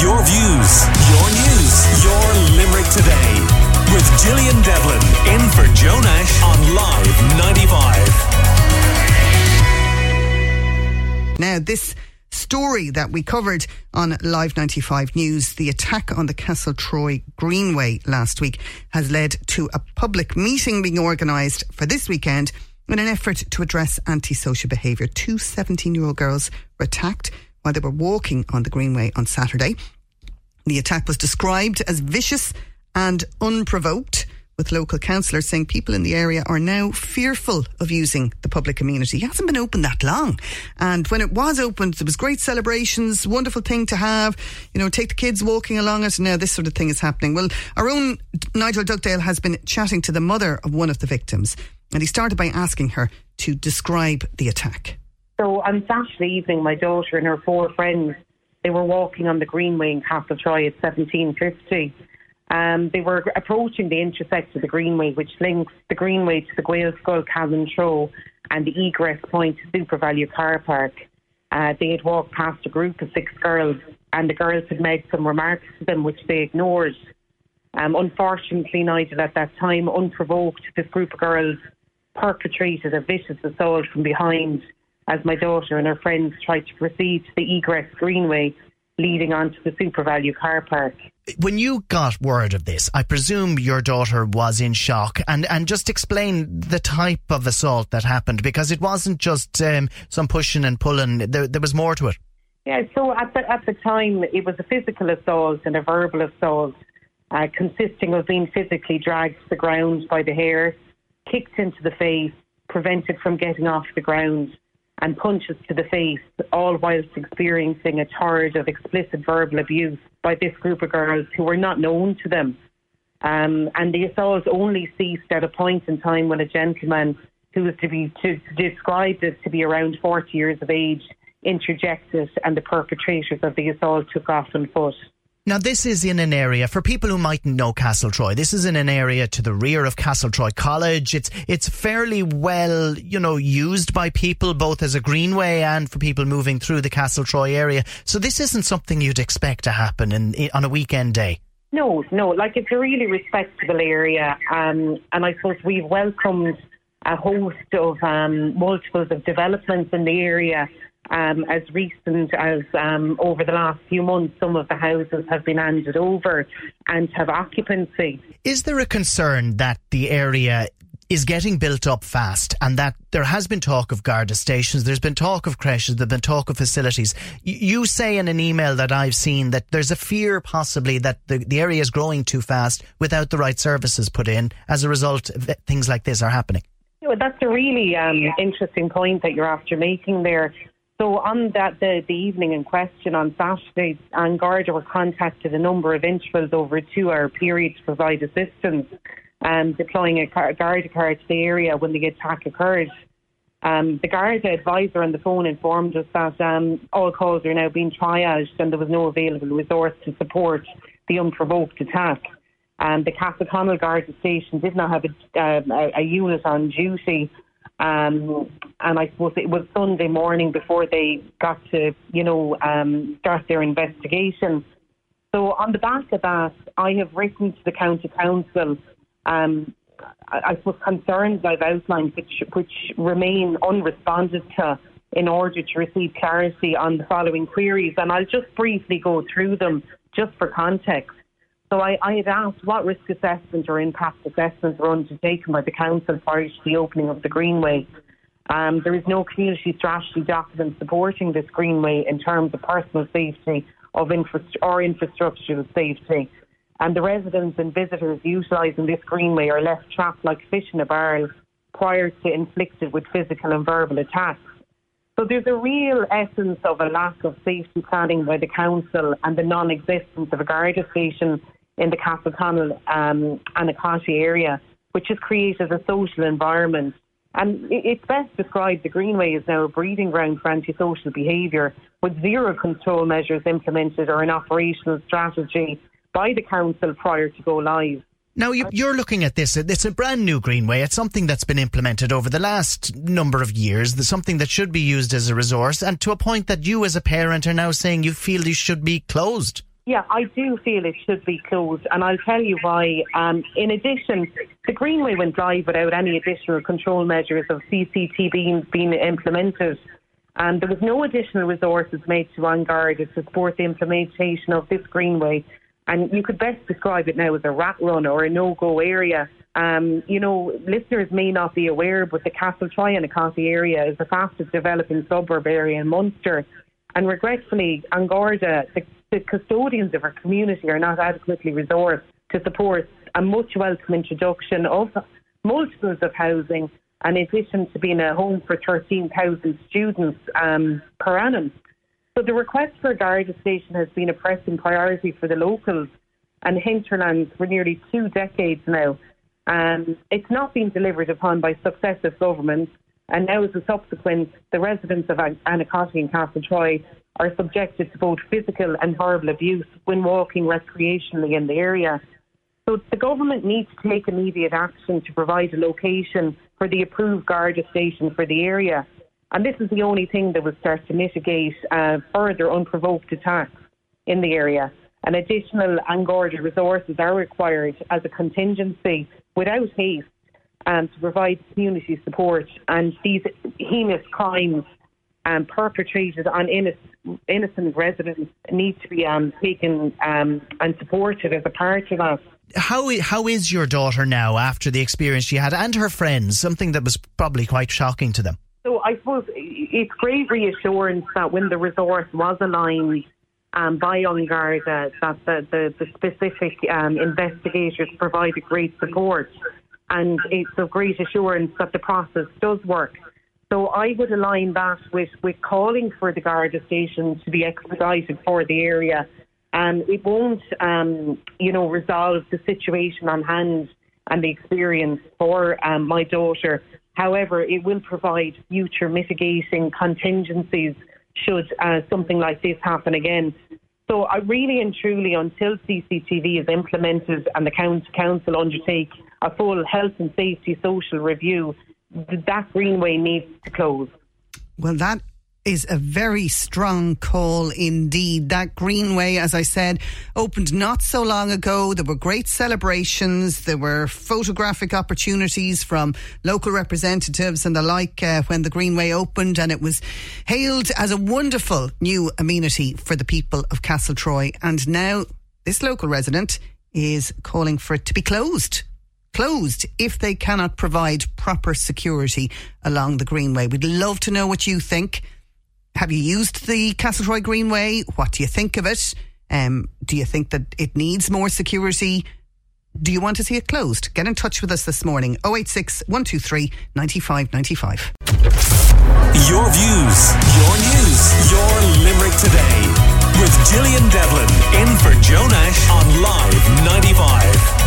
Your views, your news, your Limerick today. With Gillian Devlin in for Joe Nash on Live 95. Now, this story that we covered on Live 95 News, the attack on the Castletroy Greenway last week, has led to a public meeting being organised for this weekend in an effort to address antisocial behaviour. Two 17 year old girls were attacked while they were walking on the Greenway on Saturday. The attack was described as vicious and unprovoked with local councillors saying people in the area are now fearful of using the public amenity. It hasn't been open that long. And when it was opened, there was great celebrations, wonderful thing to have, you know, take the kids walking along it. And now this sort of thing is happening. Well, our own Nigel Dugdale has been chatting to the mother of one of the victims. And he started by asking her to describe the attack. So on Saturday evening, my daughter and her four friends, they were walking on the Greenway in Castletroy at 1750 um, they were approaching the intersection of the Greenway, which links the Greenway to the Gaelscoil Callan and the egress point to SuperValu car park. Uh, they had walked past a group of six girls, and the girls had made some remarks to them which they ignored. Um, unfortunately, Nigel, at that time, unprovoked, this group of girls perpetrated a vicious assault from behind as my daughter and her friends tried to proceed to the egress greenway leading onto the SuperValu car park. When you got word of this, I presume your daughter was in shock. And, and just explain the type of assault that happened because it wasn't just um, some pushing and pulling, there, there was more to it. Yeah, so at the, at the time, it was a physical assault and a verbal assault, uh, consisting of being physically dragged to the ground by the hair, kicked into the face, prevented from getting off the ground, and punches to the face, all whilst experiencing a torrent of explicit verbal abuse by this group of girls who were not known to them. Um, and the assault only ceased at a point in time when a gentleman who was to be to, described as to be around 40 years of age interjected, and the perpetrators of the assault took off on foot. Now, this is in an area for people who mightn't know Castletroy. This is in an area to the rear of Castletroy College. It's it's fairly well, you know, used by people both as a greenway and for people moving through the Castletroy area. So this isn't something you'd expect to happen in, in on a weekend day. No, no. Like it's a really respectable area, um, and I suppose we've welcomed a host of um, multiples of developments in the area um, as recent as um, over the last few months, some of the houses have been handed over and have occupancy. Is there a concern that the area is getting built up fast and that there has been talk of Garda stations, there's been talk of creches, there's been talk of facilities. You say in an email that I've seen that there's a fear possibly that the, the area is growing too fast without the right services put in. As a result, of things like this are happening. that's a really um, interesting point that you're after making there. So on that the, the evening in question on Saturday, An Garda were contacted a number of intervals over a two-hour period to provide assistance, um, deploying a car, Garda car to the area when the attack occurred. Um, the Garda advisor on the phone informed us that um, all calls are now being triaged and there was no available resource to support the unprovoked attack. Um, the Castleconnell Garda station did not have a, uh, a, a unit on duty um, and I suppose it was Sunday morning before they got to, you know, um, start their investigation. So on the back of that, I have written to the county council. Um, I, suppose concerns I've outlined, which which remain unresponded to, in order to receive clarity on the following queries, and I'll just briefly go through them just for context. So I, I had asked what risk assessment or impact assessments were undertaken by the council prior to the opening of the Greenway. Um, there is no community strategy document supporting this Greenway in terms of personal safety of infra- or infrastructural safety. And the residents and visitors utilising this Greenway are left trapped like fish in a barrel prior to inflicted with physical and verbal attacks. So there's a real essence of a lack of safety planning by the council and the non-existence of a Garda station in the Castle um, Annacotty area, which has created a social environment. And it's best described the Greenway is now a breeding ground for antisocial behaviour, with zero control measures implemented or an operational strategy by the council prior to go live. Now you're looking at this. It's a brand new greenway. It's something that's been implemented over the last number of years. There's something that should be used as a resource, and to a point that you, as a parent, are now saying you feel these should be closed. Yeah, I do feel it should be closed, and I'll tell you why. Um, in addition, the Greenway went live without any additional control measures of CCTV being implemented. And there was no additional resources made to An Garda to support the implementation of this Greenway. And you could best describe it now as a rat run or a no-go area. Um, you know, listeners may not be aware, but the Castle Castletroy and Annacotty area is the fastest developing suburb area in Munster. And regretfully, An Garda, the the custodians of our community are not adequately resourced to support a much welcome introduction of multiples of housing, and in addition to being a home for 13,000 students um, per annum. So the request for a Garda station has been a pressing priority for the locals and hinterlands for nearly two decades now. Um, it's not been delivered upon by successive governments, and now as a subsequence, the residents of Annacotty and Castletroy are subjected to both physical and verbal abuse when walking recreationally in the area. So the government needs to take immediate action to provide a location for the approved Garda station for the area. And this is the only thing that will start to mitigate uh, further unprovoked attacks in the area. And additional An Garda resources are required as a contingency without haste um, to provide community support. And these heinous crimes um, perpetrated on innocent, innocent residents need to be um, taken um, and supported as a part of that. How how is your daughter now after the experience she had and her friends? Something that was probably quite shocking to them. I suppose it's great reassurance that when the resource was aligned um, by An Garda, that the, the, the specific um, investigators provided great support, and it's of great assurance that the process does work. So I would align that with, with calling for the Garda station to be expedited for the area. And um, it won't, um, you know, resolve the situation on hand and the experience for um, my daughter. However, it will provide future mitigating contingencies should uh, something like this happen again. So I really and truly, until CCTV is implemented and the council undertake a full health and safety social review, that greenway needs to close. Well, that is a very strong call indeed. That Greenway, as I said, opened not so long ago. There were great celebrations. There were photographic opportunities from local representatives and the like uh, when the Greenway opened, and it was hailed as a wonderful new amenity for the people of Castletroy. And now this local resident is calling for it to be closed closed if they cannot provide proper security along the Greenway. We'd love to know what you think. Have you used the Castletroy Greenway? What do you think of it? Um, do you think that it needs more security? Do you want to see it closed? Get in touch with us this morning 086 123 9595. Your views, your news, your Limerick today with Gillian Devlin in for Joe Nash on Live 95.